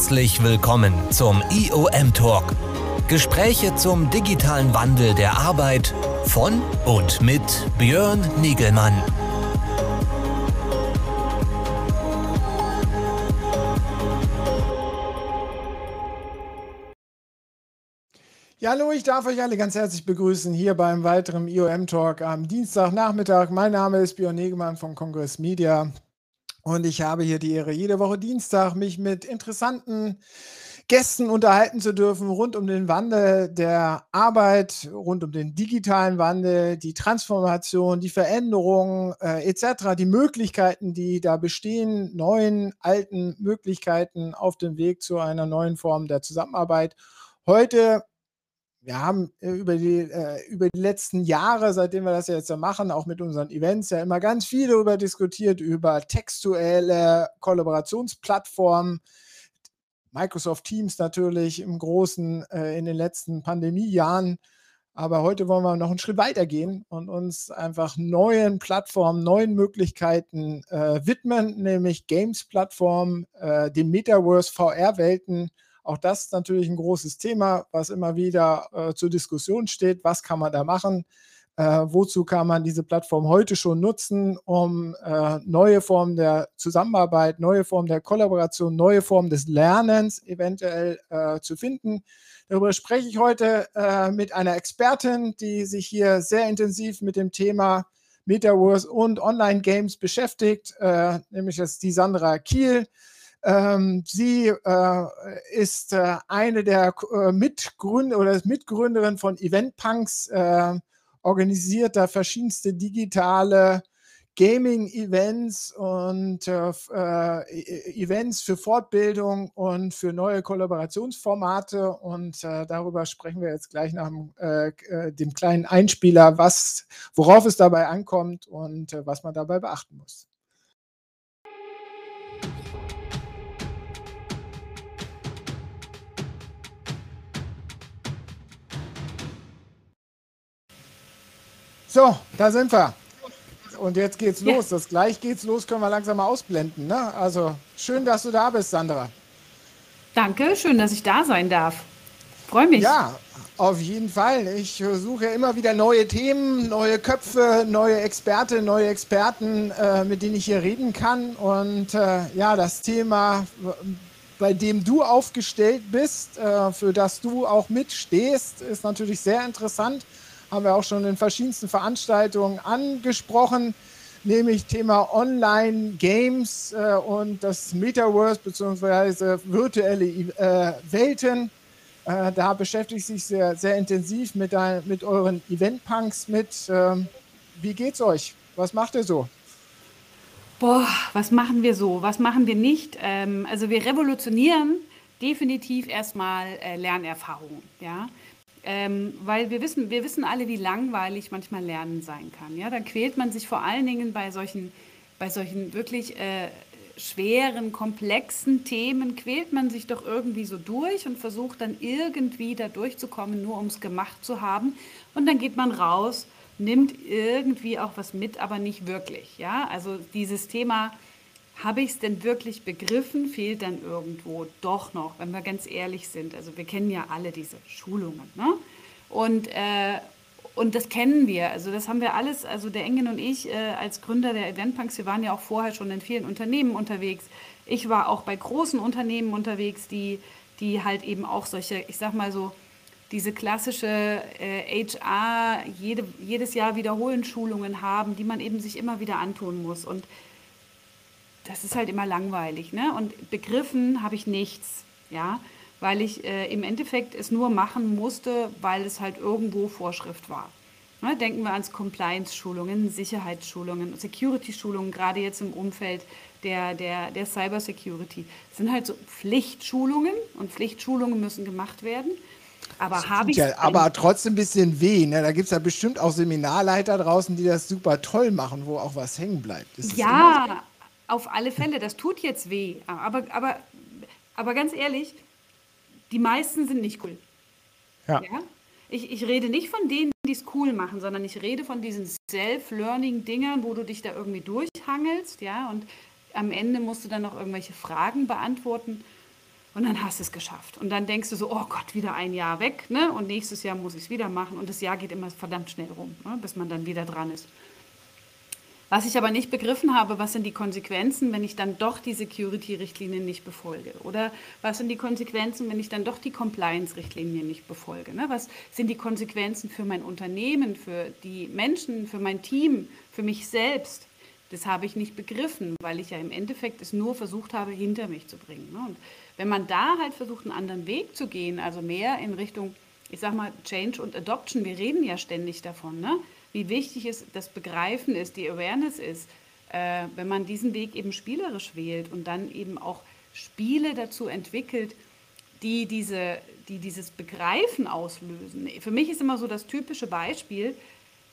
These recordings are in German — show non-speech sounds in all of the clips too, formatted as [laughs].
Herzlich willkommen zum IOM Talk. Gespräche zum digitalen Wandel der Arbeit von und mit Björn Nigelmann. Ja, hallo, ich darf euch alle ganz herzlich begrüßen hier beim weiteren IOM Talk am Dienstagnachmittag. Mein Name ist Björn Negemann von Congress Media und ich habe hier die Ehre, jede Woche Dienstag mich mit interessanten Gästen unterhalten zu dürfen rund um den Wandel der Arbeit, rund um den digitalen Wandel, die Transformation, die Veränderungen äh, etc., die Möglichkeiten, die da bestehen, neuen, alten Möglichkeiten auf dem Weg zu einer neuen Form der Zusammenarbeit. Heute wir haben äh, über die, äh, über die letzten Jahre, seitdem wir das ja jetzt ja machen, auch mit unseren Events, ja immer ganz viel darüber diskutiert, über textuelle Kollaborationsplattformen. Microsoft Teams natürlich im Großen äh, in den letzten Pandemiejahren. Aber heute wollen wir noch einen Schritt weiter gehen und uns einfach neuen Plattformen, neuen Möglichkeiten äh, widmen, nämlich Games-Plattformen, äh, den Metaverse, VR-Welten auch das ist natürlich ein großes Thema, was immer wieder äh, zur Diskussion steht. Was kann man da machen? Äh, wozu kann man diese Plattform heute schon nutzen, um äh, neue Formen der Zusammenarbeit, neue Formen der Kollaboration, neue Formen des Lernens eventuell äh, zu finden? Darüber spreche ich heute äh, mit einer Expertin, die sich hier sehr intensiv mit dem Thema Metaverse und Online-Games beschäftigt, äh, nämlich das ist die Sandra Kiel. Ähm, sie äh, ist äh, eine der äh, Mitgründer oder Mitgründerin von Eventpunks, äh, organisiert da verschiedenste digitale Gaming-Events und äh, äh, e-, Events für Fortbildung und für neue Kollaborationsformate. Und darüber sprechen wir jetzt gleich nach dem, dem kleinen Einspieler, was, worauf es dabei ankommt und was man dabei beachten muss. So, da sind wir. Und jetzt geht's los. Das gleich geht's los, können wir langsam mal ausblenden. Ne? Also schön, dass du da bist, Sandra. Danke, schön, dass ich da sein darf. Freue mich. Ja, auf jeden Fall. Ich suche immer wieder neue Themen, neue Köpfe, neue Experten, neue Experten, äh, mit denen ich hier reden kann. Und äh, ja, das Thema, bei dem du aufgestellt bist, äh, für das du auch mitstehst, ist natürlich sehr interessant haben wir auch schon in verschiedensten Veranstaltungen angesprochen, nämlich Thema Online-Games äh, und das Metaverse bzw. virtuelle äh, Welten. Äh, da beschäftigt sich sehr, sehr intensiv mit, dein, mit euren Event-Punks mit. Ähm, wie geht's euch? Was macht ihr so? Boah, was machen wir so? Was machen wir nicht? Ähm, also wir revolutionieren definitiv erstmal äh, Lernerfahrungen. Ja? Ähm, weil wir wissen, wir wissen alle, wie langweilig manchmal Lernen sein kann. Ja, dann quält man sich vor allen Dingen bei solchen, bei solchen wirklich äh, schweren, komplexen Themen, quält man sich doch irgendwie so durch und versucht dann irgendwie da durchzukommen, nur um es gemacht zu haben. Und dann geht man raus, nimmt irgendwie auch was mit, aber nicht wirklich. Ja, also dieses Thema habe ich es denn wirklich begriffen, fehlt dann irgendwo doch noch, wenn wir ganz ehrlich sind. Also wir kennen ja alle diese Schulungen. Ne? Und, äh, und das kennen wir. Also das haben wir alles, also der Engen und ich äh, als Gründer der Eventpunks, wir waren ja auch vorher schon in vielen Unternehmen unterwegs. Ich war auch bei großen Unternehmen unterwegs, die, die halt eben auch solche, ich sag mal so, diese klassische äh, HR jede, jedes Jahr wiederholen Schulungen haben, die man eben sich immer wieder antun muss. Und das ist halt immer langweilig. Ne? Und begriffen habe ich nichts, ja, weil ich äh, im Endeffekt es nur machen musste, weil es halt irgendwo Vorschrift war. Ne? Denken wir ans Compliance-Schulungen, Sicherheitsschulungen, Security-Schulungen, gerade jetzt im Umfeld der, der, der Cyber-Security. Das sind halt so Pflichtschulungen und Pflichtschulungen müssen gemacht werden. Aber habe ich. Ja, aber trotzdem ein bisschen weh. Ne? Da gibt es ja bestimmt auch Seminarleiter draußen, die das super toll machen, wo auch was hängen bleibt. ja, auf alle Fälle, das tut jetzt weh. Aber, aber, aber ganz ehrlich, die meisten sind nicht cool. Ja. ja? Ich, ich rede nicht von denen, die es cool machen, sondern ich rede von diesen Self-Learning-Dingern, wo du dich da irgendwie durchhangelst, ja, und am Ende musst du dann noch irgendwelche Fragen beantworten. Und dann hast du es geschafft. Und dann denkst du so, oh Gott, wieder ein Jahr weg. Ne? Und nächstes Jahr muss ich es wieder machen. Und das Jahr geht immer verdammt schnell rum, ne? bis man dann wieder dran ist. Was ich aber nicht begriffen habe, was sind die Konsequenzen, wenn ich dann doch die Security-Richtlinien nicht befolge? Oder was sind die Konsequenzen, wenn ich dann doch die Compliance-Richtlinien nicht befolge? Ne? Was sind die Konsequenzen für mein Unternehmen, für die Menschen, für mein Team, für mich selbst? Das habe ich nicht begriffen, weil ich ja im Endeffekt es nur versucht habe, hinter mich zu bringen. Ne? Und wenn man da halt versucht, einen anderen Weg zu gehen, also mehr in Richtung, ich sag mal, Change und Adoption, wir reden ja ständig davon, ne? Wie wichtig es das Begreifen ist, die Awareness ist, äh, wenn man diesen Weg eben spielerisch wählt und dann eben auch Spiele dazu entwickelt, die, diese, die dieses Begreifen auslösen. Für mich ist immer so das typische Beispiel,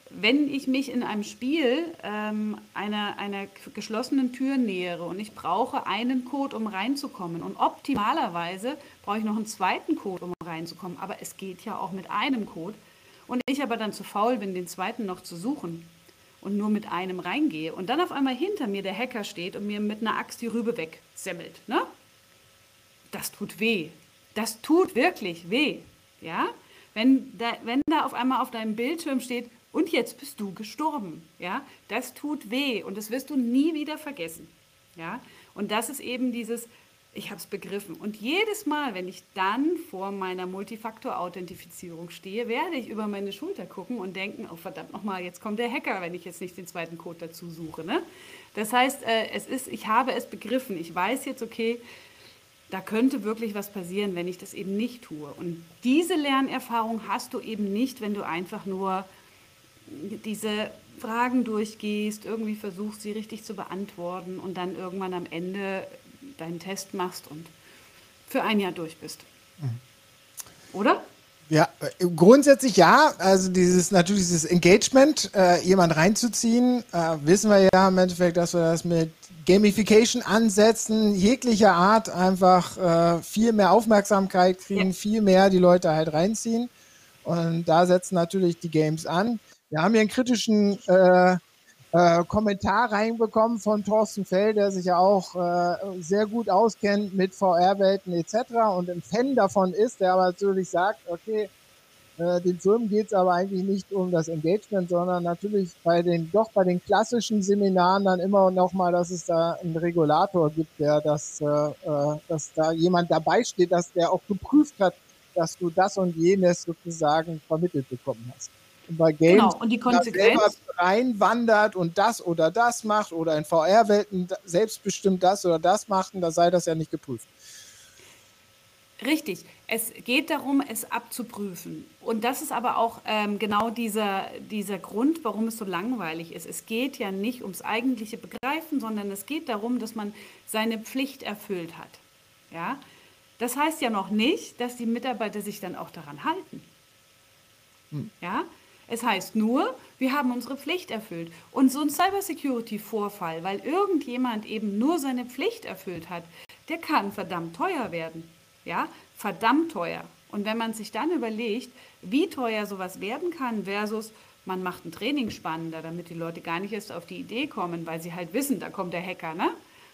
wenn ich mich in einem Spiel ähm, einer, einer geschlossenen Tür nähere und ich brauche einen Code, um reinzukommen und optimalerweise brauche ich noch einen zweiten Code, um reinzukommen, aber es geht ja auch mit einem Code und ich aber dann zu faul bin, den zweiten noch zu suchen und nur mit einem reingehe und dann auf einmal hinter mir der Hacker steht und mir mit einer Axt die Rübe wegsemmelt, ne? Das tut weh. Das tut wirklich weh, ja? Wenn da, wenn da auf einmal auf deinem Bildschirm steht, und jetzt bist du gestorben. Ja, das tut weh und das wirst du nie wieder vergessen. Ja, und das ist eben dieses, ich habe es begriffen. Und jedes Mal, wenn ich dann vor meiner Multifaktor-Authentifizierung stehe, werde ich über meine Schulter gucken und denken, oh verdammt nochmal, jetzt kommt der Hacker, wenn ich jetzt nicht den zweiten Code dazu suche. Ne? Das heißt, äh, es ist, ich habe es begriffen. Ich weiß jetzt, okay, da könnte wirklich was passieren, wenn ich das eben nicht tue. Und diese Lernerfahrung hast du eben nicht, wenn du einfach nur diese Fragen durchgehst, irgendwie versuchst, sie richtig zu beantworten und dann irgendwann am Ende deinen Test machst und für ein Jahr durch bist. Mhm. Oder? Ja, grundsätzlich ja. Also dieses natürlich dieses Engagement, äh, jemand reinzuziehen, äh, wissen wir ja im Endeffekt, dass wir das mit Gamification ansetzen, jeglicher Art einfach äh, viel mehr Aufmerksamkeit kriegen, ja. viel mehr die Leute halt reinziehen. Und da setzen natürlich die Games an. Wir haben hier einen kritischen äh, äh, Kommentar reinbekommen von Thorsten Fell, der sich ja auch äh, sehr gut auskennt mit VR-Welten etc. und ein Fan davon ist, der aber natürlich sagt, okay, äh, den Firmen geht es aber eigentlich nicht um das Engagement, sondern natürlich bei den, doch bei den klassischen Seminaren dann immer noch mal, dass es da einen Regulator gibt, der das, äh, äh, dass da jemand dabei steht, dass der auch geprüft hat, dass du das und jenes sozusagen vermittelt bekommen hast. Und bei Games genau. und die Konsequenz reinwandert und das oder das macht oder in VR-Welten selbstbestimmt das oder das macht, da sei das ja nicht geprüft. Richtig. Es geht darum, es abzuprüfen. Und das ist aber auch ähm, genau dieser, dieser Grund, warum es so langweilig ist. Es geht ja nicht ums eigentliche Begreifen, sondern es geht darum, dass man seine Pflicht erfüllt hat. Ja? Das heißt ja noch nicht, dass die Mitarbeiter sich dann auch daran halten. Hm. Ja? Es heißt nur, wir haben unsere Pflicht erfüllt. Und so ein Cybersecurity-Vorfall, weil irgendjemand eben nur seine Pflicht erfüllt hat, der kann verdammt teuer werden. Ja, verdammt teuer. Und wenn man sich dann überlegt, wie teuer sowas werden kann versus man macht ein Training spannender, damit die Leute gar nicht erst auf die Idee kommen, weil sie halt wissen, da kommt der Hacker ne?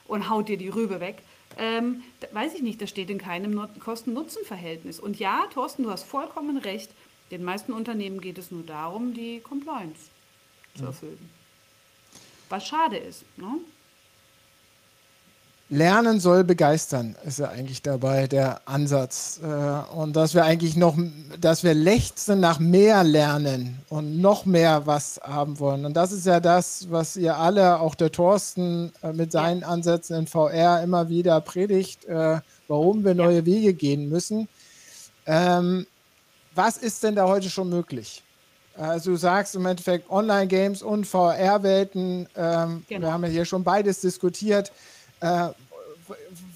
und haut dir die Rübe weg. Ähm, weiß ich nicht, das steht in keinem Kosten-Nutzen-Verhältnis. Und ja, Thorsten, du hast vollkommen recht. Den meisten Unternehmen geht es nur darum, die Compliance zu erfüllen. Was schade ist. Ne? Lernen soll begeistern, ist ja eigentlich dabei der Ansatz. Äh, und dass wir eigentlich noch, dass wir lechzen nach mehr Lernen und noch mehr was haben wollen. Und das ist ja das, was ihr alle, auch der Thorsten äh, mit seinen ja. Ansätzen in VR immer wieder predigt, äh, warum wir neue ja. Wege gehen müssen. Ähm, was ist denn da heute schon möglich? Also du sagst im Endeffekt Online-Games und VR-Welten. Ähm, genau. Wir haben ja hier schon beides diskutiert. Äh,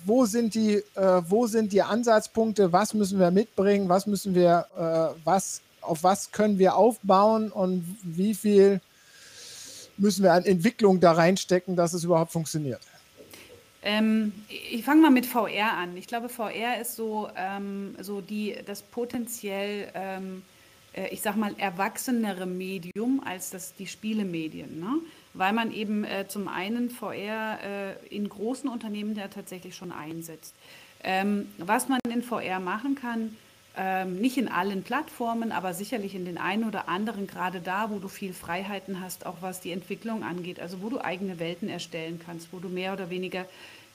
wo sind die, äh, wo sind die Ansatzpunkte? Was müssen wir mitbringen? Was müssen wir, äh, was, auf was können wir aufbauen und wie viel müssen wir an Entwicklung da reinstecken, dass es überhaupt funktioniert? Ähm, ich fange mal mit VR an. Ich glaube, VR ist so, ähm, so die, das potenziell, ähm, äh, ich sag mal, erwachsenere Medium als das, die Spielemedien. Ne? weil man eben äh, zum einen VR äh, in großen Unternehmen ja tatsächlich schon einsetzt. Ähm, was man in VR machen kann, ähm, nicht in allen Plattformen, aber sicherlich in den einen oder anderen, gerade da, wo du viel Freiheiten hast, auch was die Entwicklung angeht, also wo du eigene Welten erstellen kannst, wo du mehr oder weniger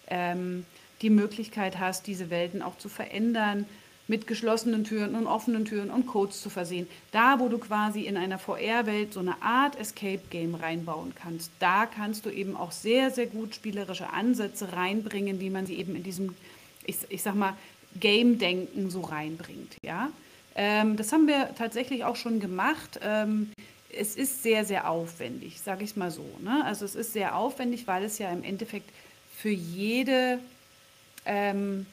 ähm, die Möglichkeit hast, diese Welten auch zu verändern, mit geschlossenen Türen und offenen Türen und Codes zu versehen. Da, wo du quasi in einer VR-Welt so eine Art Escape-Game reinbauen kannst, da kannst du eben auch sehr, sehr gut spielerische Ansätze reinbringen, wie man sie eben in diesem, ich, ich sag mal, Game-Denken so reinbringt. Ja? Ähm, das haben wir tatsächlich auch schon gemacht. Ähm, es ist sehr, sehr aufwendig, sage ich mal so. Ne? Also es ist sehr aufwendig, weil es ja im Endeffekt für jede ähm,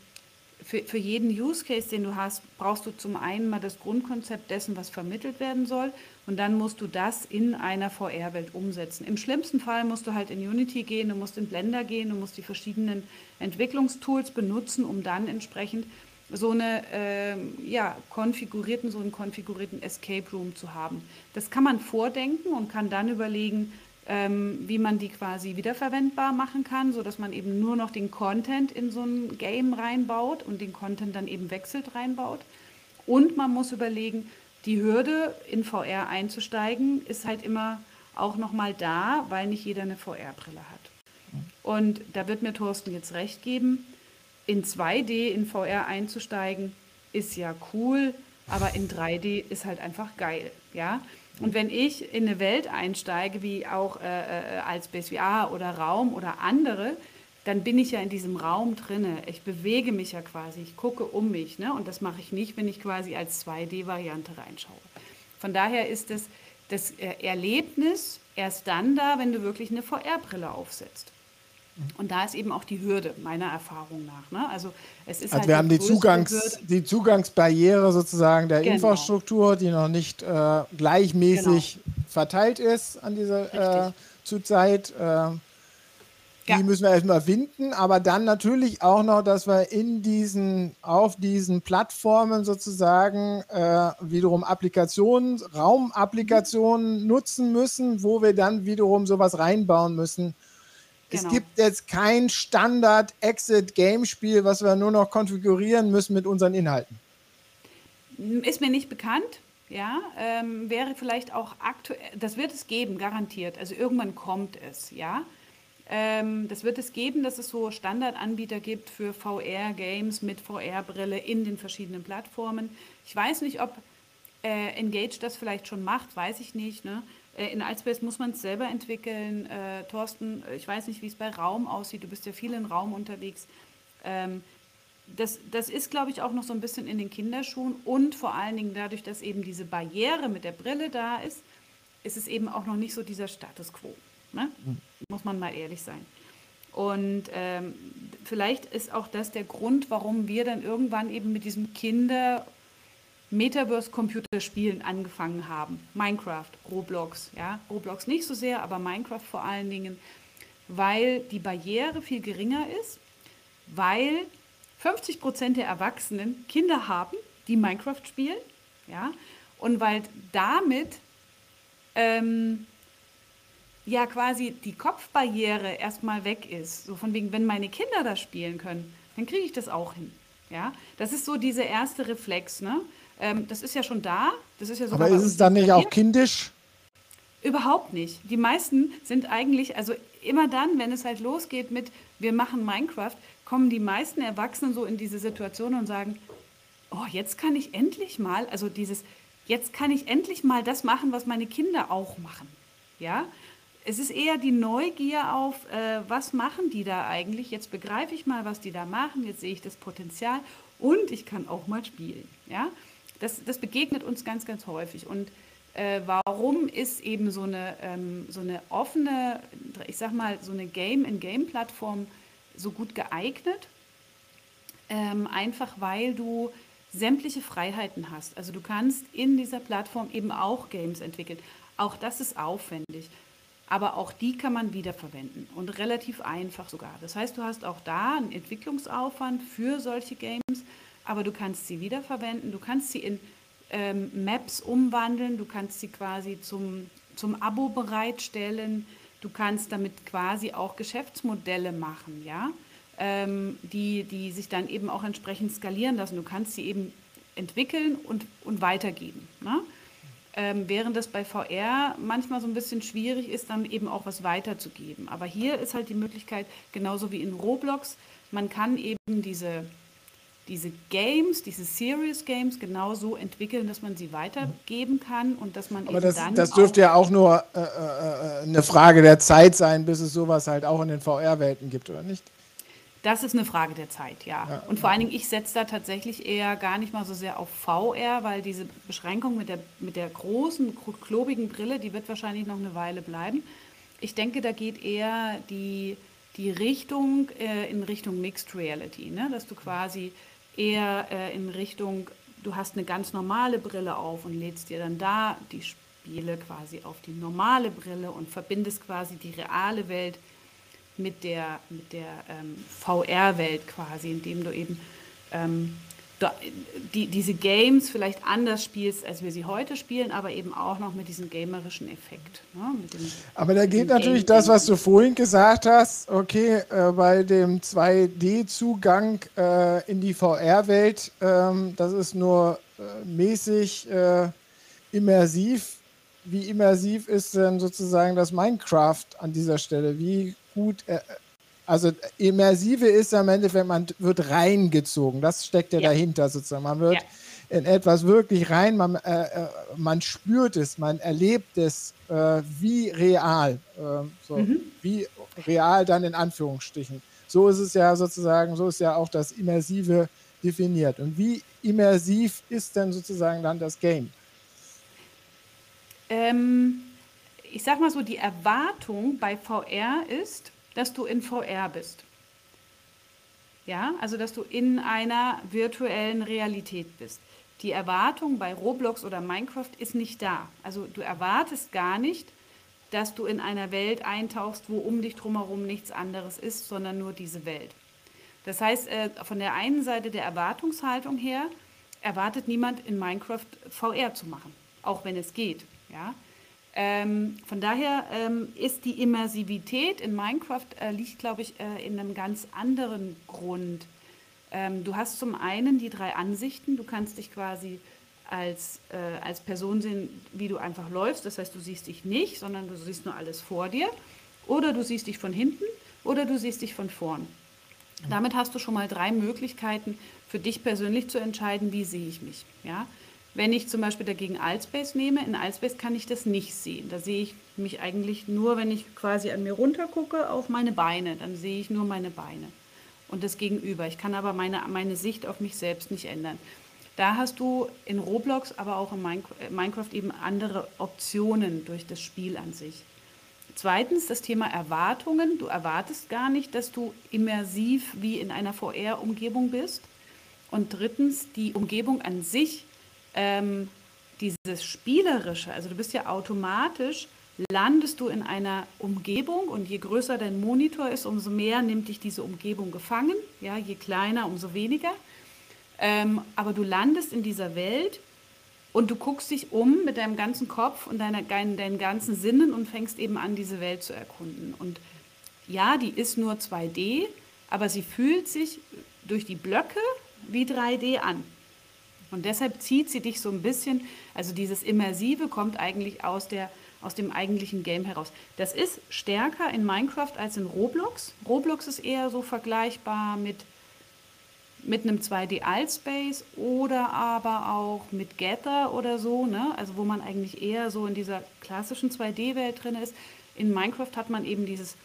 für, für jeden Use Case, den du hast, brauchst du zum einen mal das Grundkonzept dessen, was vermittelt werden soll. Und dann musst du das in einer VR-Welt umsetzen. Im schlimmsten Fall musst du halt in Unity gehen, du musst in Blender gehen, du musst die verschiedenen Entwicklungstools benutzen, um dann entsprechend so eine äh, ja, konfigurierten, so einen konfigurierten Escape Room zu haben. Das kann man vordenken und kann dann überlegen, ähm, wie man die quasi wiederverwendbar machen kann, sodass man eben nur noch den Content in so ein Game reinbaut und den Content dann eben wechselt reinbaut. Und man muss überlegen, die Hürde in VR einzusteigen ist halt immer auch nochmal da, weil nicht jeder eine VR-Brille hat. Und da wird mir Thorsten jetzt recht geben, in 2D in VR einzusteigen ist ja cool, aber in 3D ist halt einfach geil. Ja? Und wenn ich in eine Welt einsteige, wie auch äh, äh als BSVA oder Raum oder andere, dann bin ich ja in diesem Raum drinne. Ich bewege mich ja quasi, ich gucke um mich. Ne? Und das mache ich nicht, wenn ich quasi als 2D-Variante reinschaue. Von daher ist das, das äh, Erlebnis erst dann da, wenn du wirklich eine VR-Brille aufsetzt. Und da ist eben auch die Hürde, meiner Erfahrung nach. Ne? Also, es ist also halt wir haben die, Zugangs, die Zugangsbarriere sozusagen der genau. Infrastruktur, die noch nicht äh, gleichmäßig genau. verteilt ist an dieser äh, Zurzeit. Äh, ja. Die müssen wir erstmal finden, aber dann natürlich auch noch, dass wir in diesen, auf diesen Plattformen sozusagen äh, wiederum Applikationen, Raumapplikationen mhm. nutzen müssen, wo wir dann wiederum sowas reinbauen müssen, Genau. Es gibt jetzt kein Standard-Exit-Game-Spiel, was wir nur noch konfigurieren müssen mit unseren Inhalten. Ist mir nicht bekannt. Ja, ähm, wäre vielleicht auch aktuell, das wird es geben, garantiert. Also irgendwann kommt es, ja. Ähm, das wird es geben, dass es so Standardanbieter gibt für VR-Games mit VR-Brille in den verschiedenen Plattformen. Ich weiß nicht, ob äh, Engage das vielleicht schon macht, weiß ich nicht. Ne? Äh, in Altspace muss man es selber entwickeln. Äh, Thorsten, ich weiß nicht, wie es bei Raum aussieht. Du bist ja viel in Raum unterwegs. Ähm, das, das ist, glaube ich, auch noch so ein bisschen in den Kinderschuhen und vor allen Dingen dadurch, dass eben diese Barriere mit der Brille da ist, ist es eben auch noch nicht so dieser Status quo. Ne? Mhm. Muss man mal ehrlich sein. Und ähm, vielleicht ist auch das der Grund, warum wir dann irgendwann eben mit diesem Kinder- Metaverse-Computerspielen angefangen haben. Minecraft, Roblox, ja. Roblox nicht so sehr, aber Minecraft vor allen Dingen, weil die Barriere viel geringer ist, weil 50 Prozent der Erwachsenen Kinder haben, die Minecraft spielen, ja. Und weil damit ähm, ja quasi die Kopfbarriere erstmal weg ist. So von wegen, wenn meine Kinder das spielen können, dann kriege ich das auch hin. Ja, das ist so dieser erste Reflex, ne? Ähm, das ist ja schon da. Das ist ja Aber ist es dann nicht auch kindisch? Überhaupt nicht. Die meisten sind eigentlich, also immer dann, wenn es halt losgeht mit, wir machen Minecraft, kommen die meisten Erwachsenen so in diese Situation und sagen, oh, jetzt kann ich endlich mal, also dieses, jetzt kann ich endlich mal das machen, was meine Kinder auch machen. Ja, es ist eher die Neugier auf, äh, was machen die da eigentlich? Jetzt begreife ich mal, was die da machen, jetzt sehe ich das Potenzial und ich kann auch mal spielen. Ja, das, das begegnet uns ganz, ganz häufig. Und äh, warum ist eben so eine, ähm, so eine offene, ich sag mal, so eine Game-in-Game-Plattform so gut geeignet? Ähm, einfach weil du sämtliche Freiheiten hast. Also du kannst in dieser Plattform eben auch Games entwickeln. Auch das ist aufwendig. Aber auch die kann man wiederverwenden und relativ einfach sogar. Das heißt, du hast auch da einen Entwicklungsaufwand für solche Games, aber du kannst sie wiederverwenden, du kannst sie in ähm, Maps umwandeln, du kannst sie quasi zum, zum Abo bereitstellen. Du kannst damit quasi auch Geschäftsmodelle machen, ja, ähm, die, die sich dann eben auch entsprechend skalieren lassen. Du kannst sie eben entwickeln und, und weitergeben. Ne? Ähm, während das bei VR manchmal so ein bisschen schwierig ist, dann eben auch was weiterzugeben. Aber hier ist halt die Möglichkeit, genauso wie in Roblox, man kann eben diese, diese Games, diese Serious Games genauso entwickeln, dass man sie weitergeben kann und dass man Aber eben das, dann das dürfte ja auch nur äh, äh, eine Frage der Zeit sein, bis es sowas halt auch in den VR-Welten gibt, oder nicht? Das ist eine Frage der Zeit, ja. Ja. Und vor allen Dingen, ich setze da tatsächlich eher gar nicht mal so sehr auf VR, weil diese Beschränkung mit der, mit der großen, klobigen Brille, die wird wahrscheinlich noch eine Weile bleiben. Ich denke, da geht eher die, die Richtung äh, in Richtung Mixed Reality, ne? dass du quasi eher äh, in Richtung, du hast eine ganz normale Brille auf und lädst dir dann da die Spiele quasi auf die normale Brille und verbindest quasi die reale Welt mit der, mit der ähm, VR-Welt quasi, indem du eben ähm, die, diese Games vielleicht anders spielst, als wir sie heute spielen, aber eben auch noch mit diesem gamerischen Effekt. Ne? Dem, Aber da geht natürlich Game- das, was du vorhin gesagt hast, okay, äh, bei dem 2D-Zugang äh, in die VR-Welt, ähm, das ist nur äh, mäßig äh, immersiv. Wie immersiv ist denn sozusagen das Minecraft an dieser Stelle? Wie gut, äh, also immersive ist am Endeffekt, man wird reingezogen. Das steckt ja, Ja. dahinter sozusagen. Man wird Ja. in etwas wirklich rein, man, äh, äh, man spürt es, man erlebt es äh, wie real, äh, so, Mhm. wie real dann in Anführungsstrichen. So ist es ja sozusagen, so ist ja auch das Immersive definiert. Und wie immersiv ist denn sozusagen dann das Game? Ähm, ich sag mal so, die Erwartung bei VR ist, dass du in VR bist. Ja, also dass du in einer virtuellen Realität bist. Die Erwartung bei Roblox oder Minecraft ist nicht da. Also du erwartest gar nicht, dass du in einer Welt eintauchst, wo um dich drumherum nichts anderes ist, sondern nur diese Welt. Das heißt, äh, von der einen Seite der Erwartungshaltung her erwartet niemand in Minecraft VR zu machen, auch wenn es geht. Ja? Ähm, von daher ähm, ist die Immersivität in Minecraft äh, liegt, glaube ich, äh, in einem ganz anderen Grund. Ähm, du hast zum einen die drei Ansichten. Du kannst dich quasi als, äh, als Person sehen, wie du einfach läufst. Das heißt, du siehst dich nicht, sondern du siehst nur alles vor dir. Oder du siehst dich von hinten oder du siehst dich von vorn. Damit hast du schon mal drei Möglichkeiten für dich persönlich zu entscheiden, wie sehe ich mich. Ja? Wenn ich zum Beispiel dagegen Altspace nehme, in Altspace kann ich das nicht sehen. Da sehe ich mich eigentlich nur, wenn ich quasi an mir runter gucke, auf meine Beine. Dann sehe ich nur meine Beine und das Gegenüber. Ich kann aber meine, meine Sicht auf mich selbst nicht ändern. Da hast du in Roblox, aber auch in äh, Minecraft eben andere Optionen durch das Spiel an sich. Zweitens das Thema Erwartungen. Du erwartest gar nicht, dass du immersiv wie in einer VR-Umgebung bist. Und drittens die Umgebung an sich, ähm, dieses Spielerische. Also du bist ja automatisch, landest du in einer Umgebung und je größer dein Monitor ist, umso mehr nimmt dich diese Umgebung gefangen. Ja, je kleiner, umso weniger. Ähm, aber du landest in dieser Welt und du guckst dich um mit deinem ganzen Kopf und deiner, deinen, deinen ganzen Sinnen und fängst eben an, diese Welt zu erkunden. Und ja, die ist nur 2D, aber sie fühlt sich durch die Blöcke wie 3D an. Und deshalb zieht sie dich so ein bisschen, also dieses Immersive kommt eigentlich aus, der, aus dem eigentlichen Game heraus. Das ist stärker in Minecraft als in Roblox. Roblox ist eher so vergleichbar mit, mit einem 2D-Altspace oder aber auch mit Gather oder so, ne? also wo man eigentlich eher so in dieser klassischen 2D-Welt drin ist. In Minecraft hat man eben dieses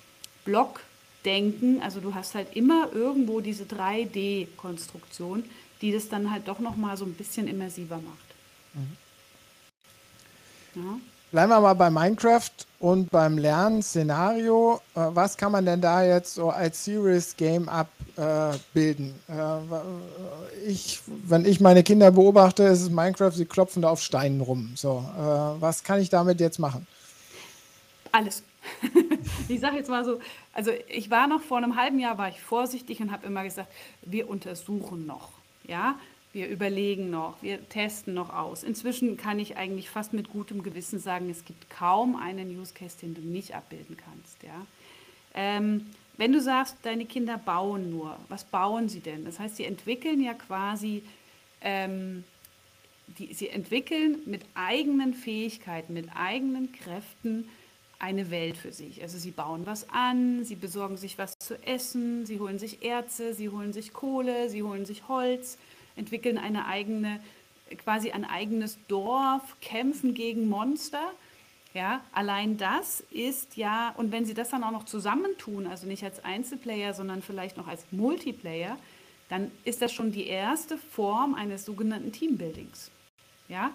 Blockdenken, also du hast halt immer irgendwo diese 3D-Konstruktion, die das dann halt doch nochmal so ein bisschen immersiver macht. Ja. Bleiben wir mal bei Minecraft und beim Lernszenario. Äh, was kann man denn da jetzt so als Serious Game abbilden? Äh, wa- ich, wenn ich meine Kinder beobachte, ist es Minecraft, sie klopfen da auf Steinen rum. So, äh, was kann ich damit jetzt machen? Alles. [laughs] ich sage jetzt mal so, also ich war noch vor einem halben Jahr, war ich vorsichtig und habe immer gesagt, wir untersuchen noch. Ja, Wir überlegen noch, wir testen noch aus. Inzwischen kann ich eigentlich fast mit gutem Gewissen sagen, es gibt kaum einen Use Case, den du nicht abbilden kannst. Ja? Ähm, wenn du sagst, deine Kinder bauen nur, was bauen sie denn? Das heißt, sie entwickeln ja quasi, ähm, die, sie entwickeln mit eigenen Fähigkeiten, mit eigenen Kräften eine Welt für sich. Also sie bauen was an, sie besorgen sich was zu essen, sie holen sich Erze, sie holen sich Kohle, sie holen sich Holz entwickeln eine eigene, quasi ein eigenes Dorf, kämpfen gegen Monster. Ja, allein das ist ja, und wenn sie das dann auch noch zusammentun, also nicht als Einzelplayer, sondern vielleicht noch als Multiplayer, dann ist das schon die erste Form eines sogenannten Teambuildings. Ja,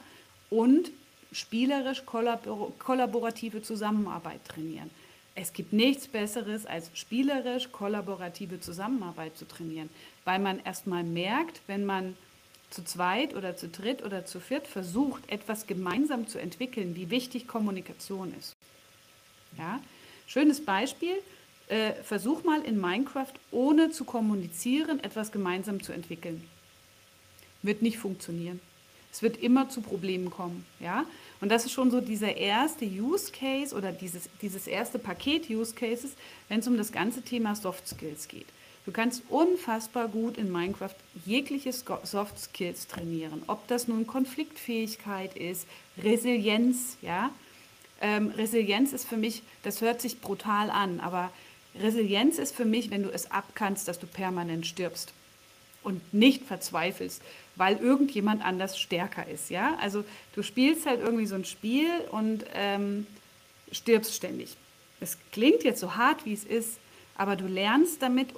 und spielerisch kollabor kollaborative Zusammenarbeit trainieren. Es gibt nichts Besseres, als spielerisch kollaborative Zusammenarbeit zu trainieren, weil man erstmal merkt, wenn man zu zweit oder zu dritt oder zu viert versucht, etwas gemeinsam zu entwickeln, wie wichtig Kommunikation ist. Ja? Schönes Beispiel, äh, versuch mal in Minecraft ohne zu kommunizieren etwas gemeinsam zu entwickeln. Wird nicht funktionieren. Es wird immer zu Problemen kommen. Ja? Und das ist schon so dieser erste Use Case oder dieses, dieses erste Paket Use Cases, wenn es um das ganze Thema Soft Skills geht. Du kannst unfassbar gut in Minecraft jegliche Soft Skills trainieren. Ob das nun Konfliktfähigkeit ist, Resilienz, ja. Ähm, Resilienz ist für mich, das hört sich brutal an, aber Resilienz ist für mich, wenn du es abkannst, dass du permanent stirbst und nicht verzweifelst, weil irgendjemand anders stärker ist. Ja? Also du spielst halt irgendwie so ein Spiel und ähm, stirbst ständig. Es klingt jetzt so hart, wie es ist, aber du lernst damit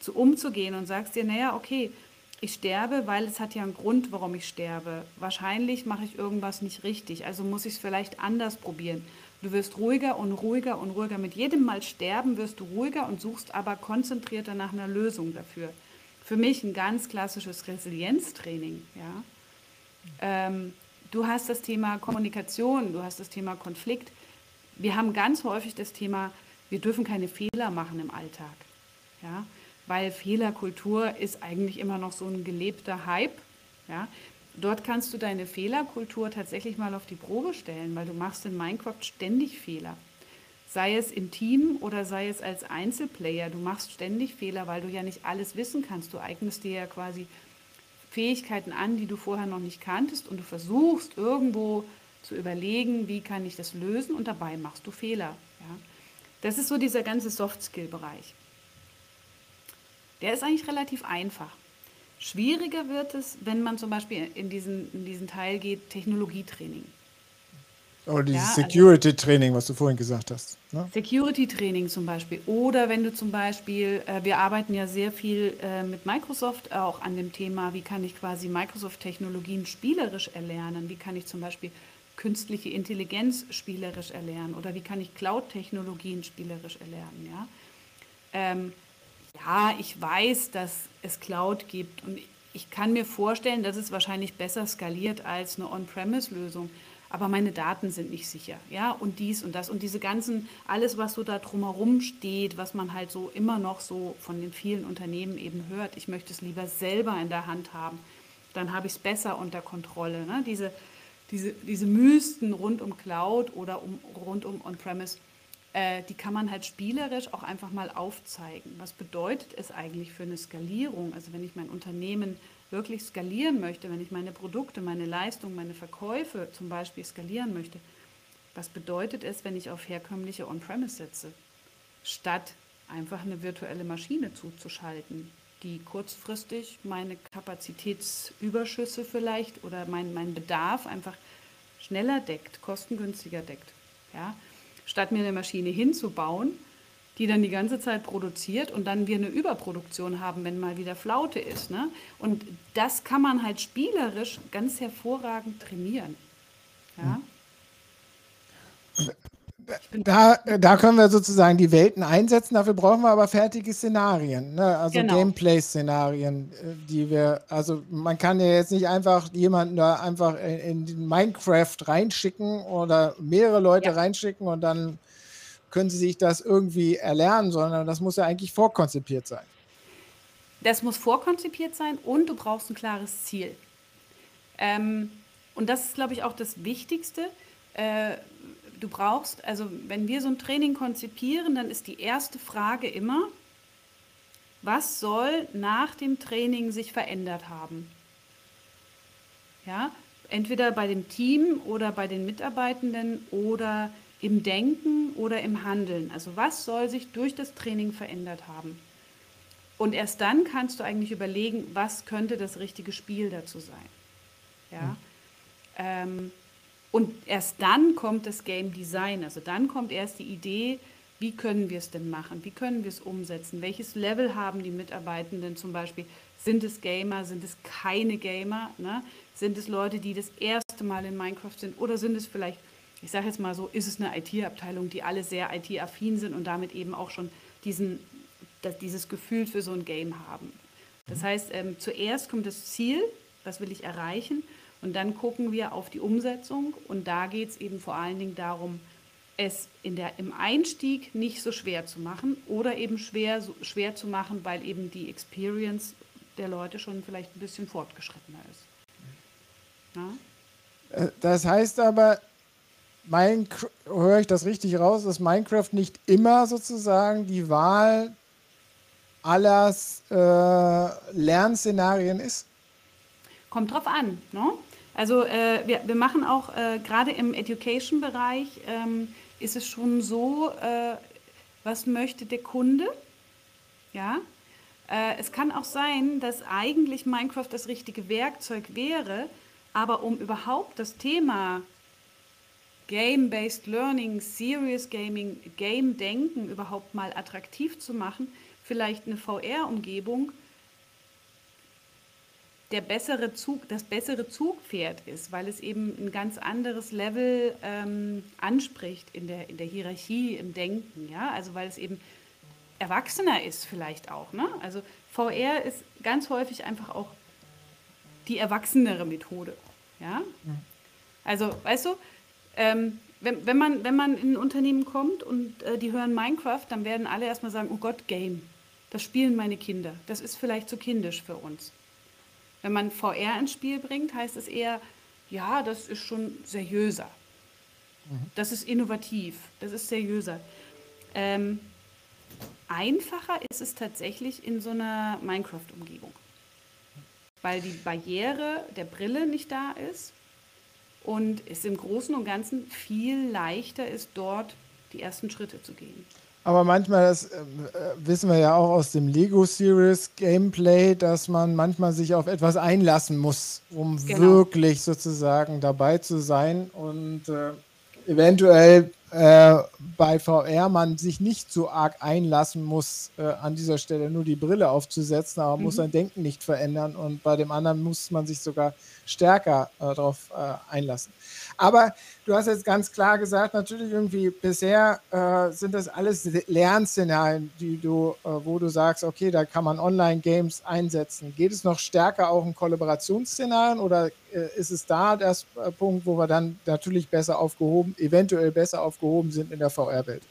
zu, umzugehen und sagst dir, naja, okay, ich sterbe, weil es hat ja einen Grund, warum ich sterbe. Wahrscheinlich mache ich irgendwas nicht richtig, also muss ich es vielleicht anders probieren. Du wirst ruhiger und ruhiger und ruhiger. Mit jedem Mal sterben wirst du ruhiger und suchst aber konzentrierter nach einer Lösung dafür für mich ein ganz klassisches Resilienztraining. Ja? Ähm, du hast das Thema Kommunikation, du hast das Thema Konflikt. Wir haben ganz häufig das Thema, wir dürfen keine Fehler machen im Alltag. Ja? Weil Fehlerkultur ist eigentlich immer noch so ein gelebter Hype. Ja? Dort kannst du deine Fehlerkultur tatsächlich mal auf die Probe stellen, weil du machst in Minecraft ständig Fehler sei es im Team oder sei es als Einzelplayer. Du machst ständig Fehler, weil du ja nicht alles wissen kannst. Du eignest dir ja quasi Fähigkeiten an, die du vorher noch nicht kanntest und du versuchst irgendwo zu überlegen, wie kann ich das lösen und dabei machst du Fehler. Ja? Das ist so dieser ganze Soft-Skill-Bereich. Der ist eigentlich relativ einfach. Schwieriger wird es, wenn man zum Beispiel in diesen, in diesen Teil geht, Technologietraining. Oder dieses ja, also Security-Training, was du vorhin gesagt hast. Ne? Security-Training zum Beispiel. Oder wenn du zum Beispiel, äh, wir arbeiten ja sehr viel äh, mit Microsoft auch an dem Thema, wie kann ich quasi Microsoft-Technologien spielerisch erlernen? Wie kann ich zum Beispiel künstliche Intelligenz spielerisch erlernen? Oder wie kann ich Cloud-Technologien spielerisch erlernen? Ja? Ähm, ja, ich weiß, dass es Cloud gibt und ich kann mir vorstellen, dass es wahrscheinlich besser skaliert als eine On-Premise-Lösung aber meine Daten sind nicht sicher, ja, und dies und das und diese ganzen, alles, was so da drumherum steht, was man halt so immer noch so von den vielen Unternehmen eben hört, ich möchte es lieber selber in der Hand haben, dann habe ich es besser unter Kontrolle. Ne? Diese, diese, diese Mysten rund um Cloud oder um, rund um On-Premise, äh, die kann man halt spielerisch auch einfach mal aufzeigen. Was bedeutet es eigentlich für eine Skalierung? Also wenn ich mein Unternehmen wirklich skalieren möchte, wenn ich meine Produkte, meine Leistung, meine Verkäufe zum Beispiel skalieren möchte, was bedeutet es, wenn ich auf herkömmliche On-Premise setze, statt einfach eine virtuelle Maschine zuzuschalten, die kurzfristig meine Kapazitätsüberschüsse vielleicht oder meinen mein Bedarf einfach schneller deckt, kostengünstiger deckt. Ja? Statt mir eine Maschine hinzubauen, die dann die ganze Zeit produziert und dann wir eine Überproduktion haben, wenn mal wieder Flaute ist. Ne? Und das kann man halt spielerisch ganz hervorragend trainieren. Ja? Da, da können wir sozusagen die Welten einsetzen, dafür brauchen wir aber fertige Szenarien, ne? also genau. Gameplay-Szenarien, äh, die wir, also man kann ja jetzt nicht einfach jemanden da einfach in, in Minecraft reinschicken oder mehrere Leute ja. reinschicken und dann können sie sich das irgendwie erlernen, sondern das muss ja eigentlich vorkonzipiert sein. das muss vorkonzipiert sein und du brauchst ein klares Ziel. Ähm, und das ist, glaube ich, auch das Wichtigste. Äh, du brauchst, also wenn wir so ein Training konzipieren, dann ist die erste Frage immer, was soll nach dem Training sich verändert haben? Ja, entweder bei dem Team oder bei den Mitarbeitenden oder im Denken oder im Handeln. Also was soll sich durch das Training verändert haben? Und erst dann kannst du eigentlich überlegen, was könnte das richtige Spiel dazu sein. Ja? Mhm. Ähm, und erst dann kommt das Game Design. Also dann kommt erst die Idee, wie können wir es denn machen? Wie können wir es umsetzen? Welches Level haben die Mitarbeitenden zum Beispiel? Sind es Gamer? Sind es keine Gamer? Ne? Sind es Leute, die das erste Mal in Minecraft sind? Oder sind es vielleicht, ich sage jetzt mal so, ist es eine IT-Abteilung, die alle sehr IT-affin sind und damit eben auch schon diesen, das, dieses Gefühl für so ein Game haben? Das heißt, ähm, zuerst kommt das Ziel, was will ich erreichen? Und dann gucken wir auf die Umsetzung und da geht es eben vor allen Dingen darum, es in der, im Einstieg nicht so schwer zu machen oder eben schwer, so schwer zu machen, weil eben die Experience der Leute schon vielleicht ein bisschen fortgeschrittener ist. Ja? Äh, das heißt aber, höre ich das richtig raus, dass Minecraft nicht immer sozusagen die Wahl aller äh, Lernszenarien ist? Kommt drauf an. Ne? Also äh, wir, wir machen auch äh, gerade im Education-Bereich ähm, ist es schon so, äh, was möchte der Kunde? Ja. Äh, es kann auch sein, dass eigentlich Minecraft das richtige Werkzeug wäre, aber um überhaupt das Thema Game-Based Learning, Serious Gaming, Game-Denken überhaupt mal attraktiv zu machen, vielleicht eine VR-Umgebung der bessere Zug, das bessere Zugpferd ist, weil es eben ein ganz anderes Level ähm, anspricht in der, in der Hierarchie, im Denken, ja, also weil es eben erwachsener ist vielleicht auch, ne? Also VR ist ganz häufig einfach auch die erwachsenere Methode, ja. Also, weißt du, ähm, wenn, wenn, man, wenn man in ein Unternehmen kommt und äh, die hören Minecraft, dann werden alle erstmal sagen, oh Gott, Game, das spielen meine Kinder, das ist vielleicht zu kindisch für uns. Wenn man VR ins Spiel bringt, heißt es eher, ja, das ist schon seriöser. Mhm. Das ist innovativ, das ist seriöser. Ähm, einfacher ist es tatsächlich in so einer Minecraft-Umgebung, weil die Barriere der Brille nicht da ist und es im Großen und Ganzen viel leichter ist, dort die ersten Schritte zu gehen. Aber manchmal, das äh, wissen wir ja auch aus dem Lego Series Gameplay, dass man manchmal sich auf etwas einlassen muss, um genau. wirklich sozusagen dabei zu sein. Und äh, eventuell äh, bei VR man sich nicht so arg einlassen muss, äh, an dieser Stelle nur die Brille aufzusetzen, aber mhm. muss sein Denken nicht verändern. Und bei dem anderen muss man sich sogar stärker äh, darauf äh, einlassen. Aber du hast jetzt ganz klar gesagt, natürlich irgendwie bisher äh, sind das alles Lernszenarien, die du, äh, wo du sagst, okay, da kann man Online-Games einsetzen. Geht es noch stärker auch um Kollaborationsszenarien oder äh, ist es da der äh, Punkt, wo wir dann natürlich besser aufgehoben, eventuell besser aufgehoben sind in der VR-Welt?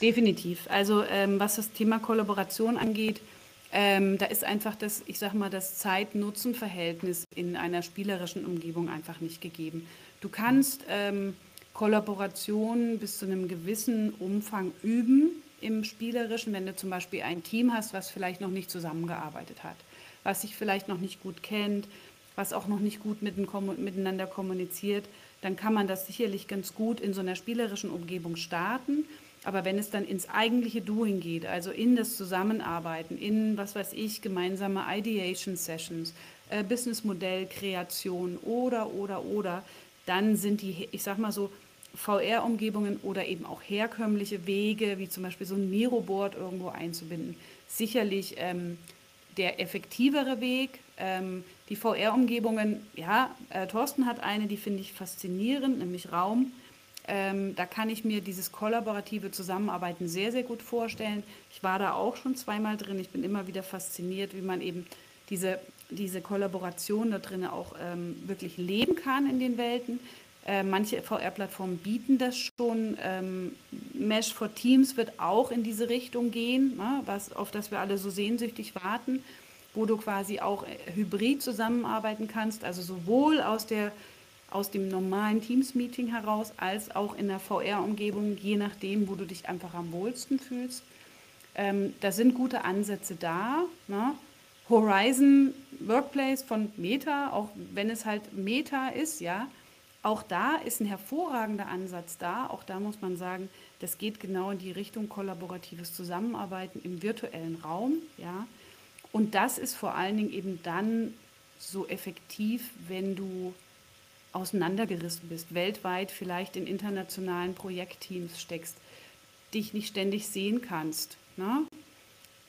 Definitiv. Also ähm, was das Thema Kollaboration angeht, ähm, da ist einfach das, ich sag mal, das Zeit-Nutzen-Verhältnis in einer spielerischen Umgebung einfach nicht gegeben. Du kannst ähm, Kollaboration bis zu einem gewissen Umfang üben im Spielerischen, wenn du zum Beispiel ein Team hast, was vielleicht noch nicht zusammengearbeitet hat, was sich vielleicht noch nicht gut kennt, was auch noch nicht gut miteinander kommuniziert, dann kann man das sicherlich ganz gut in so einer spielerischen Umgebung starten. Aber wenn es dann ins eigentliche Doing geht, also in das Zusammenarbeiten, in, was weiß ich, gemeinsame Ideation Sessions, äh, Businessmodellkreation oder, oder, oder, dann sind die, ich sag mal so, VR-Umgebungen oder eben auch herkömmliche Wege, wie zum Beispiel so ein Miroboard irgendwo einzubinden, sicherlich ähm, der effektivere Weg. Ähm, die VR-Umgebungen, ja, äh, Thorsten hat eine, die finde ich faszinierend, nämlich Raum. Ähm, da kann ich mir dieses kollaborative Zusammenarbeiten sehr, sehr gut vorstellen. Ich war da auch schon zweimal drin. Ich bin immer wieder fasziniert, wie man eben diese diese Kollaboration da drin auch ähm, wirklich leben kann in den Welten. Äh, manche VR-Plattformen bieten das schon. Ähm, Mesh for Teams wird auch in diese Richtung gehen, ne, was, auf das wir alle so sehnsüchtig warten, wo du quasi auch äh, hybrid zusammenarbeiten kannst, also sowohl aus, der, aus dem normalen Teams-Meeting heraus als auch in der VR-Umgebung, je nachdem, wo du dich einfach am wohlsten fühlst. Ähm, da sind gute Ansätze da. Ne? Horizon Workplace von Meta, auch wenn es halt Meta ist, ja, auch da ist ein hervorragender Ansatz da. Auch da muss man sagen, das geht genau in die Richtung kollaboratives Zusammenarbeiten im virtuellen Raum. Ja. Und das ist vor allen Dingen eben dann so effektiv, wenn du auseinandergerissen bist, weltweit vielleicht in internationalen Projektteams steckst, dich nicht ständig sehen kannst, ne?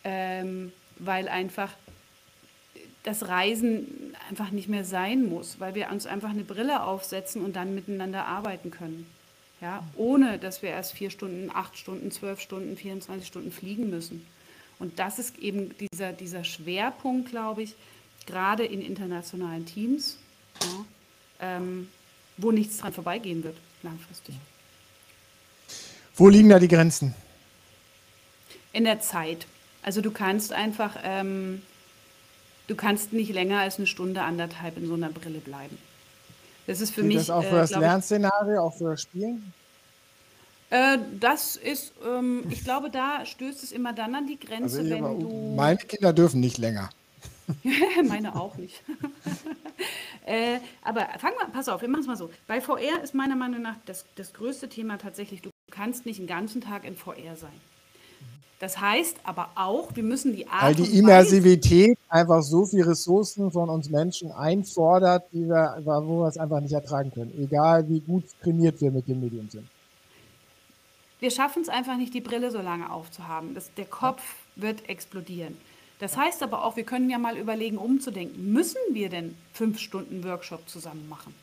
ähm, weil einfach das Reisen einfach nicht mehr sein muss, weil wir uns einfach eine Brille aufsetzen und dann miteinander arbeiten können. Ja, ohne dass wir erst vier Stunden, acht Stunden, zwölf Stunden, 24 Stunden fliegen müssen. Und das ist eben dieser, dieser Schwerpunkt, glaube ich, gerade in internationalen Teams, ja, ähm, wo nichts dran vorbeigehen wird, langfristig. Wo liegen da die Grenzen? In der Zeit. Also du kannst einfach ähm, du kannst nicht länger als eine Stunde, anderthalb in so einer Brille bleiben. Das ist für Gilt mich. Das auch für äh, das Lernszenario, auch für das Spielen? Äh, das ist, ähm, ich glaube, da stößt es immer dann an die Grenze, also wenn du. Meine Kinder dürfen nicht länger. [laughs] meine auch nicht. [laughs] äh, aber fang mal, pass auf, wir machen es mal so. Bei VR ist meiner Meinung nach das, das größte Thema tatsächlich, du kannst nicht den ganzen Tag in VR sein. Das heißt aber auch, wir müssen die Art Weil die Immersivität einfach so viele Ressourcen von uns Menschen einfordert, die wir, wo wir es einfach nicht ertragen können. Egal wie gut trainiert wir mit dem Medium sind. Wir schaffen es einfach nicht, die Brille so lange aufzuhaben. Das, der Kopf ja. wird explodieren. Das heißt aber auch, wir können ja mal überlegen, umzudenken. Müssen wir denn fünf Stunden Workshop zusammen machen?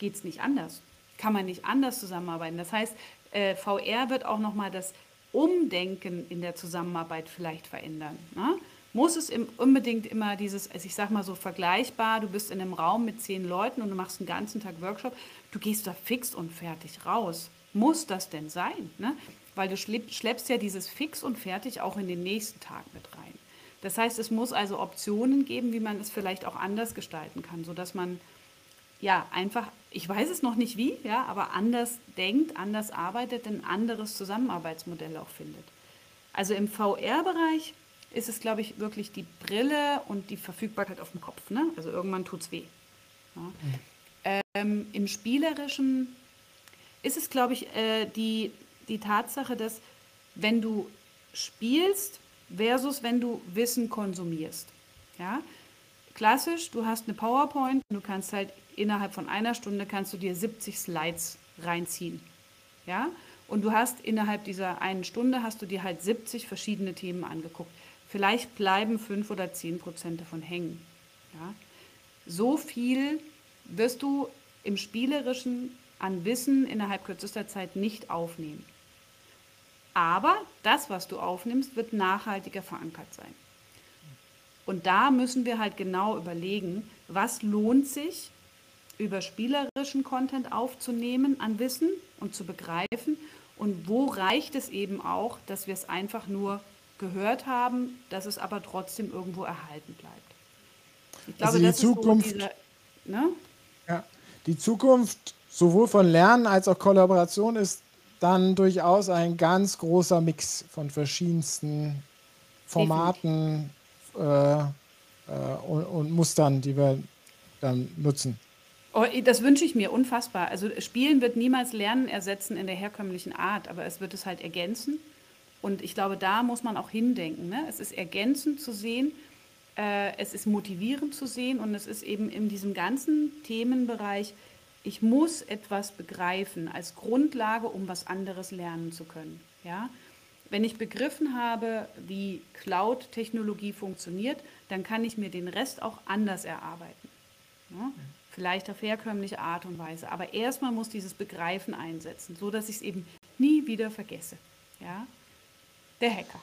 Geht es nicht anders? Kann man nicht anders zusammenarbeiten? Das heißt, äh, VR wird auch nochmal das Umdenken in der Zusammenarbeit vielleicht verändern. Ne? Muss es im, unbedingt immer dieses, also ich sag mal so vergleichbar, du bist in einem Raum mit zehn Leuten und du machst einen ganzen Tag Workshop, du gehst da fix und fertig raus. Muss das denn sein? Ne? Weil du schleppst ja dieses fix und fertig auch in den nächsten Tag mit rein. Das heißt, es muss also Optionen geben, wie man es vielleicht auch anders gestalten kann, sodass man ja, einfach, ich weiß es noch nicht wie, ja, aber anders denkt, anders arbeitet, ein anderes Zusammenarbeitsmodell auch findet. Also im VR-Bereich ist es, glaube ich, wirklich die Brille und die Verfügbarkeit auf dem Kopf. Ne? Also irgendwann tut es weh. Ja. Ähm, Im Spielerischen ist es, glaube ich, äh, die, die Tatsache, dass wenn du spielst versus wenn du Wissen konsumierst. Ja? Klassisch, du hast eine PowerPoint, du kannst halt innerhalb von einer Stunde kannst du dir 70 Slides reinziehen. Ja? Und du hast innerhalb dieser einen Stunde hast du dir halt 70 verschiedene Themen angeguckt. Vielleicht bleiben 5 oder 10 Prozent davon hängen. Ja? So viel wirst du im Spielerischen an Wissen innerhalb kürzester Zeit nicht aufnehmen. Aber das, was du aufnimmst, wird nachhaltiger verankert sein. Und da müssen wir halt genau überlegen, was lohnt sich über spielerischen Content aufzunehmen an Wissen und zu begreifen und wo reicht es eben auch, dass wir es einfach nur gehört haben, dass es aber trotzdem irgendwo erhalten bleibt. Ich glaube, also die Zukunft, so diese, ne? ja, die Zukunft sowohl von Lernen als auch Kollaboration ist dann durchaus ein ganz großer Mix von verschiedensten Formaten äh, äh, und, und Mustern, die wir dann nutzen. Oh, das wünsche ich mir unfassbar. Also Spielen wird niemals Lernen ersetzen in der herkömmlichen Art, aber es wird es halt ergänzen. Und ich glaube, da muss man auch hindenken. Ne? Es ist ergänzend zu sehen, äh, es ist motivierend zu sehen und es ist eben in diesem ganzen Themenbereich, ich muss etwas begreifen als Grundlage, um was anderes lernen zu können. Ja? Wenn ich begriffen habe, wie Cloud-Technologie funktioniert, dann kann ich mir den Rest auch anders erarbeiten. Ja? vielleicht auf herkömmliche Art und Weise. Aber erstmal muss dieses Begreifen einsetzen, so dass ich es eben nie wieder vergesse. Ja? Der Hacker.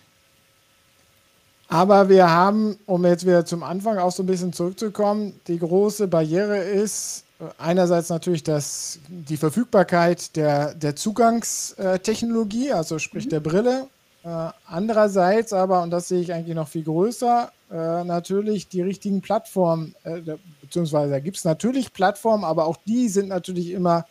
Aber wir haben, um jetzt wieder zum Anfang auch so ein bisschen zurückzukommen, die große Barriere ist, äh, einerseits natürlich das, die Verfügbarkeit der, der Zugangstechnologie, also sprich mhm. der Brille. Äh, andererseits aber, und das sehe ich eigentlich noch viel größer, äh, natürlich die richtigen Plattformen, äh, beziehungsweise da gibt es natürlich Plattformen, aber auch die sind natürlich immer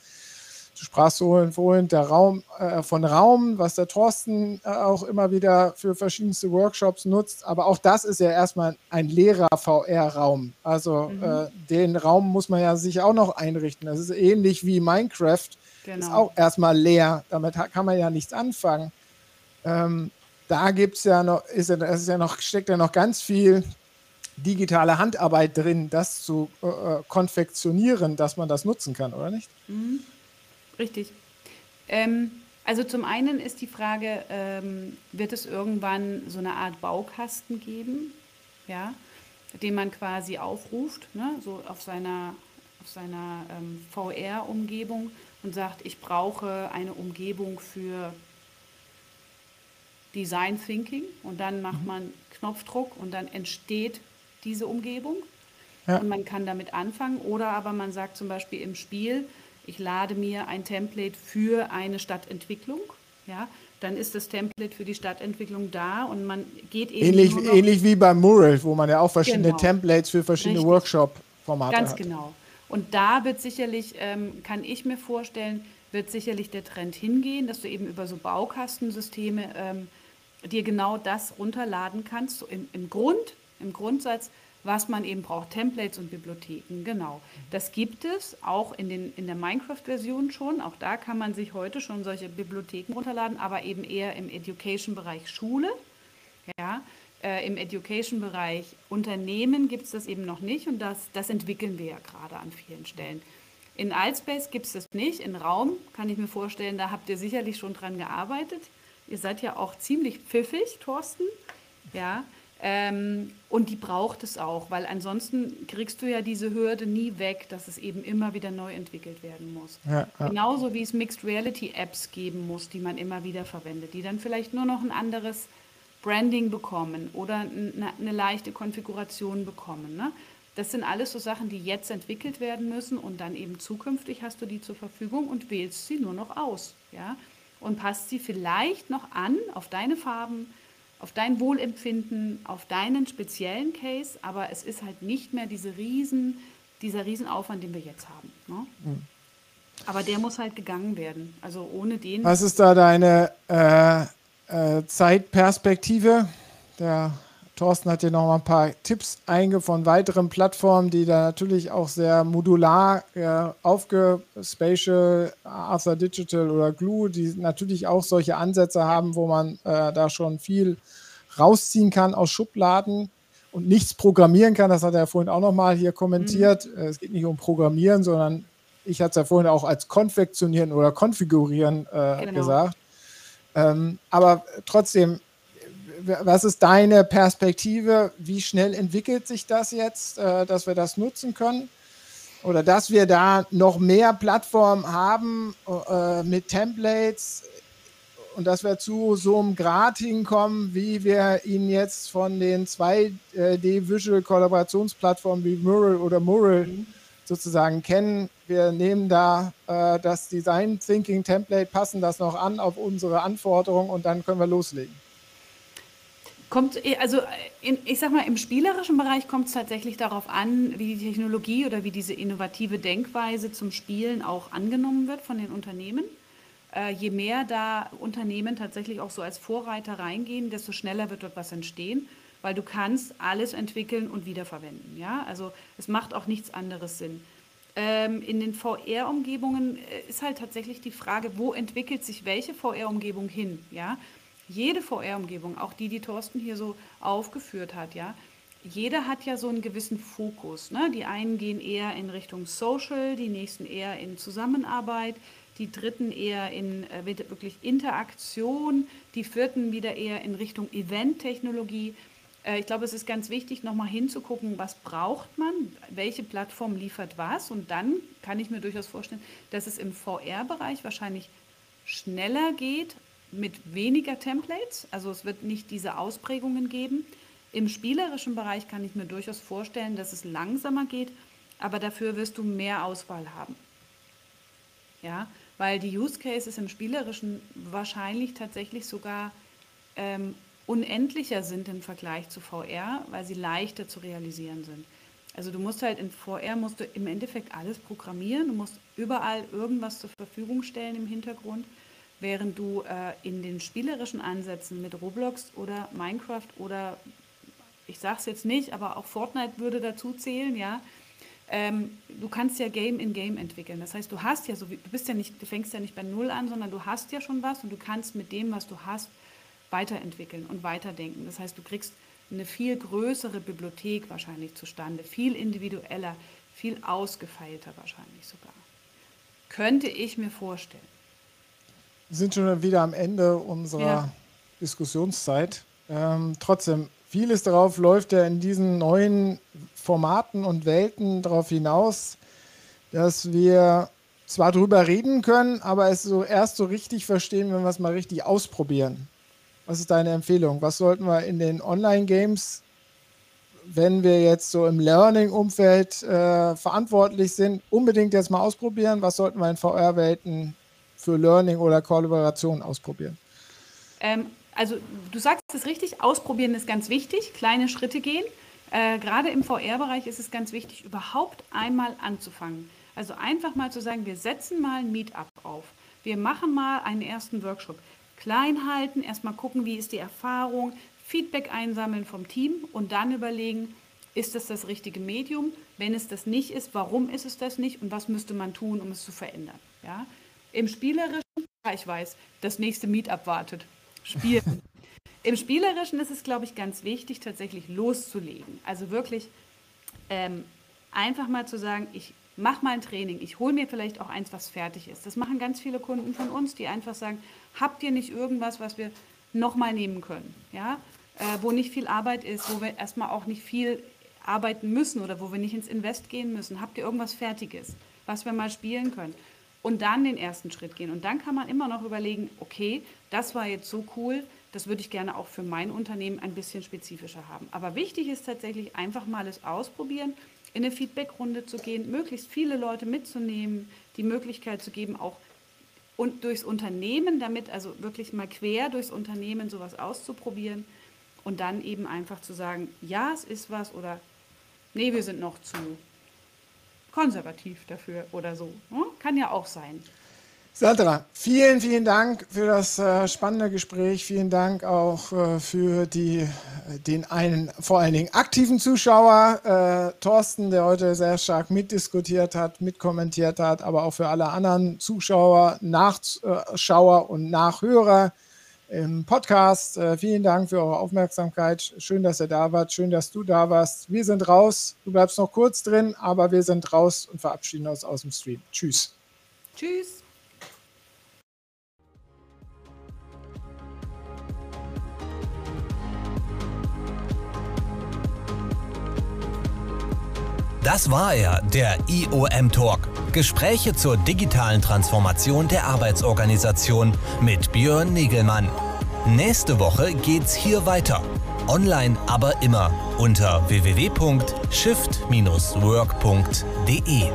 Du sprachst vorhin der Raum, äh, von Raum, was der Thorsten äh, auch immer wieder für verschiedenste Workshops nutzt. Aber auch das ist ja erstmal ein leerer VR-Raum. Also mhm. den Raum muss man ja sich auch noch einrichten. Das ist ähnlich wie Minecraft. Genau. Ist auch erstmal leer. Damit kann man ja nichts anfangen. Ähm, da gibt es ja noch, ist ja, das ist ja noch, steckt ja noch ganz viel digitale Handarbeit drin, das zu äh, äh konfektionieren, dass man das nutzen kann, oder nicht? Mhm. Richtig. Ähm, also zum einen ist die Frage, ähm, wird es irgendwann so eine Art Baukasten geben, ja, den man quasi aufruft, ne, so auf seiner, auf seiner ähm, VR-Umgebung und sagt, ich brauche eine Umgebung für Design Thinking und dann macht mhm. man Knopfdruck und dann entsteht diese Umgebung ja. und man kann damit anfangen oder aber man sagt zum Beispiel im Spiel, ich lade mir ein Template für eine Stadtentwicklung, ja, dann ist das Template für die Stadtentwicklung da und man geht eben. Ähnlich, ähnlich wie beim Mural, wo man ja auch verschiedene genau. Templates für verschiedene Workshop-Formate hat. Ganz genau. Und da wird sicherlich, ähm, kann ich mir vorstellen, wird sicherlich der Trend hingehen, dass du eben über so Baukastensysteme ähm, dir genau das runterladen kannst, so im, im Grund, im Grundsatz was man eben braucht, Templates und Bibliotheken, genau. Das gibt es auch in, den, in der Minecraft-Version schon. Auch da kann man sich heute schon solche Bibliotheken runterladen, aber eben eher im Education-Bereich Schule. Ja, äh, Im Education-Bereich Unternehmen gibt es das eben noch nicht und das, das entwickeln wir ja gerade an vielen Stellen. In Altspace gibt es das nicht. In Raum kann ich mir vorstellen, da habt ihr sicherlich schon dran gearbeitet. Ihr seid ja auch ziemlich pfiffig, Thorsten. Ja, ähm, und die braucht es auch, weil ansonsten kriegst du ja diese Hürde nie weg, dass es eben immer wieder neu entwickelt werden muss. Ja, ja. Genauso wie es Mixed Reality Apps geben muss, die man immer wieder verwendet, die dann vielleicht nur noch ein anderes Branding bekommen oder eine, eine leichte Konfiguration bekommen. Ne? Das sind alles so Sachen, die jetzt entwickelt werden müssen und dann eben zukünftig hast du die zur Verfügung und wählst sie nur noch aus. Ja? Und passt sie vielleicht noch an auf deine Farben, auf dein Wohlempfinden, auf deinen speziellen Case, aber es ist halt nicht mehr diese riesen, dieser Riesenaufwand, den wir jetzt haben. Ne? Mhm. Aber der muss halt gegangen werden. Also ohne den. Was ist da deine äh, äh, Zeitperspektive? Der Thorsten hat hier noch mal ein paar Tipps einge von weiteren Plattformen, die da natürlich auch sehr modular äh, aufge Spatial, Arthur Digital oder Glue, die natürlich auch solche Ansätze haben, wo man äh, da schon viel rausziehen kann aus Schubladen und nichts programmieren kann. Das hat er vorhin auch noch mal hier kommentiert. Mhm. Es geht nicht um Programmieren, sondern ich hatte es ja vorhin auch als Konfektionieren oder Konfigurieren äh, genau. gesagt. Ähm, aber trotzdem, was ist deine Perspektive? Wie schnell entwickelt sich das jetzt, äh, dass wir das nutzen können? Oder dass wir da noch mehr Plattformen haben äh, mit Templates, und dass wir zu so einem Grad hinkommen, wie wir ihn jetzt von den 2D-Visual-Kollaborationsplattformen wie Mural oder Mural mhm. sozusagen kennen. Wir nehmen da äh, das Design Thinking Template, passen das noch an auf unsere Anforderungen und dann können wir loslegen. Kommt, also in, ich sag mal, im spielerischen Bereich kommt es tatsächlich darauf an, wie die Technologie oder wie diese innovative Denkweise zum Spielen auch angenommen wird von den Unternehmen äh, je mehr da Unternehmen tatsächlich auch so als Vorreiter reingehen, desto schneller wird dort was entstehen, weil du kannst alles entwickeln und wiederverwenden. Ja? Also es macht auch nichts anderes Sinn. Ähm, in den VR-Umgebungen äh, ist halt tatsächlich die Frage, wo entwickelt sich welche VR-Umgebung hin? Ja? Jede VR-Umgebung, auch die, die Thorsten hier so aufgeführt hat, ja, jeder hat ja so einen gewissen Fokus. Ne? Die einen gehen eher in Richtung Social, die nächsten eher in Zusammenarbeit, die dritten eher in äh, wirklich Interaktion, die vierten wieder eher in Richtung Event-Technologie. Äh, ich glaube, es ist ganz wichtig, nochmal hinzugucken, was braucht man, welche Plattform liefert was. Und dann kann ich mir durchaus vorstellen, dass es im VR-Bereich wahrscheinlich schneller geht mit weniger Templates. Also es wird nicht diese Ausprägungen geben. Im spielerischen Bereich kann ich mir durchaus vorstellen, dass es langsamer geht aber dafür wirst du mehr Auswahl haben. Ja, weil die Use Cases im Spielerischen wahrscheinlich tatsächlich sogar ähm, unendlicher sind im Vergleich zu VR, weil sie leichter zu realisieren sind. Also du musst halt in VR musst du im Endeffekt alles programmieren, du musst überall irgendwas zur Verfügung stellen im Hintergrund, während du äh, in den spielerischen Ansätzen mit Roblox oder Minecraft oder ich sag's jetzt nicht, aber auch Fortnite würde dazu zählen, ja. Ähm, du kannst ja Game in Game entwickeln. Das heißt, du hast ja so, du bist ja nicht, du fängst ja nicht bei Null an, sondern du hast ja schon was und du kannst mit dem, was du hast, weiterentwickeln und weiterdenken. Das heißt, du kriegst eine viel größere Bibliothek wahrscheinlich zustande, viel individueller, viel ausgefeilter wahrscheinlich sogar. Könnte ich mir vorstellen. Wir sind schon wieder am Ende unserer ja. Diskussionszeit. Ähm, trotzdem, vieles darauf läuft ja in diesen neuen Formaten und Welten darauf hinaus, dass wir zwar drüber reden können, aber es so erst so richtig verstehen, wenn wir es mal richtig ausprobieren. Was ist deine Empfehlung? Was sollten wir in den Online-Games, wenn wir jetzt so im Learning-Umfeld äh, verantwortlich sind, unbedingt jetzt mal ausprobieren? Was sollten wir in VR-Welten für Learning oder Kollaboration ausprobieren? Ähm, also du sagst es richtig, ausprobieren ist ganz wichtig, kleine Schritte gehen. Äh, Gerade im VR-Bereich ist es ganz wichtig, überhaupt einmal anzufangen. Also einfach mal zu sagen, wir setzen mal ein Meetup auf. Wir machen mal einen ersten Workshop klein halten, erstmal gucken, wie ist die Erfahrung, Feedback einsammeln vom Team und dann überlegen, ist das das richtige Medium? Wenn es das nicht ist, warum ist es das nicht und was müsste man tun, um es zu verändern? Ja? Im Spielerischen, ich weiß, das nächste Meetup wartet. Spielen. [laughs] Im Spielerischen ist es, glaube ich, ganz wichtig, tatsächlich loszulegen. Also wirklich ähm, einfach mal zu sagen, ich mach mal ein Training, ich hole mir vielleicht auch eins, was fertig ist. Das machen ganz viele Kunden von uns, die einfach sagen, habt ihr nicht irgendwas, was wir nochmal nehmen können, ja? Äh, wo nicht viel Arbeit ist, wo wir erstmal auch nicht viel arbeiten müssen oder wo wir nicht ins Invest gehen müssen. Habt ihr irgendwas Fertiges, was wir mal spielen können? Und dann den ersten Schritt gehen. Und dann kann man immer noch überlegen, okay, das war jetzt so cool, das würde ich gerne auch für mein Unternehmen ein bisschen spezifischer haben. Aber wichtig ist tatsächlich einfach mal es ausprobieren in eine Feedbackrunde zu gehen, möglichst viele Leute mitzunehmen, die Möglichkeit zu geben, auch und durchs Unternehmen, damit also wirklich mal quer durchs Unternehmen sowas auszuprobieren und dann eben einfach zu sagen, ja, es ist was oder nee, wir sind noch zu konservativ dafür oder so. Ne? Kann ja auch sein. Sandra, vielen, vielen Dank für das äh, spannende Gespräch. Vielen Dank auch äh, für die, äh, den einen, vor allen Dingen aktiven Zuschauer, Thorsten, der heute sehr stark mitdiskutiert hat, mitkommentiert hat, aber auch für alle anderen Zuschauer, Nachschauer und Nachhörer im Podcast. Äh, vielen Dank für eure Aufmerksamkeit. Schön, dass ihr da wart. Schön, dass du da warst. Wir sind raus. Du bleibst noch kurz drin, aber wir sind raus und verabschieden uns aus dem Stream. Tschüss. Tschüss. Das war er, der IOM Talk. Gespräche zur digitalen Transformation der Arbeitsorganisation mit Björn Negelmann. Nächste Woche geht's hier weiter. Online aber immer unter www.shift-work.de.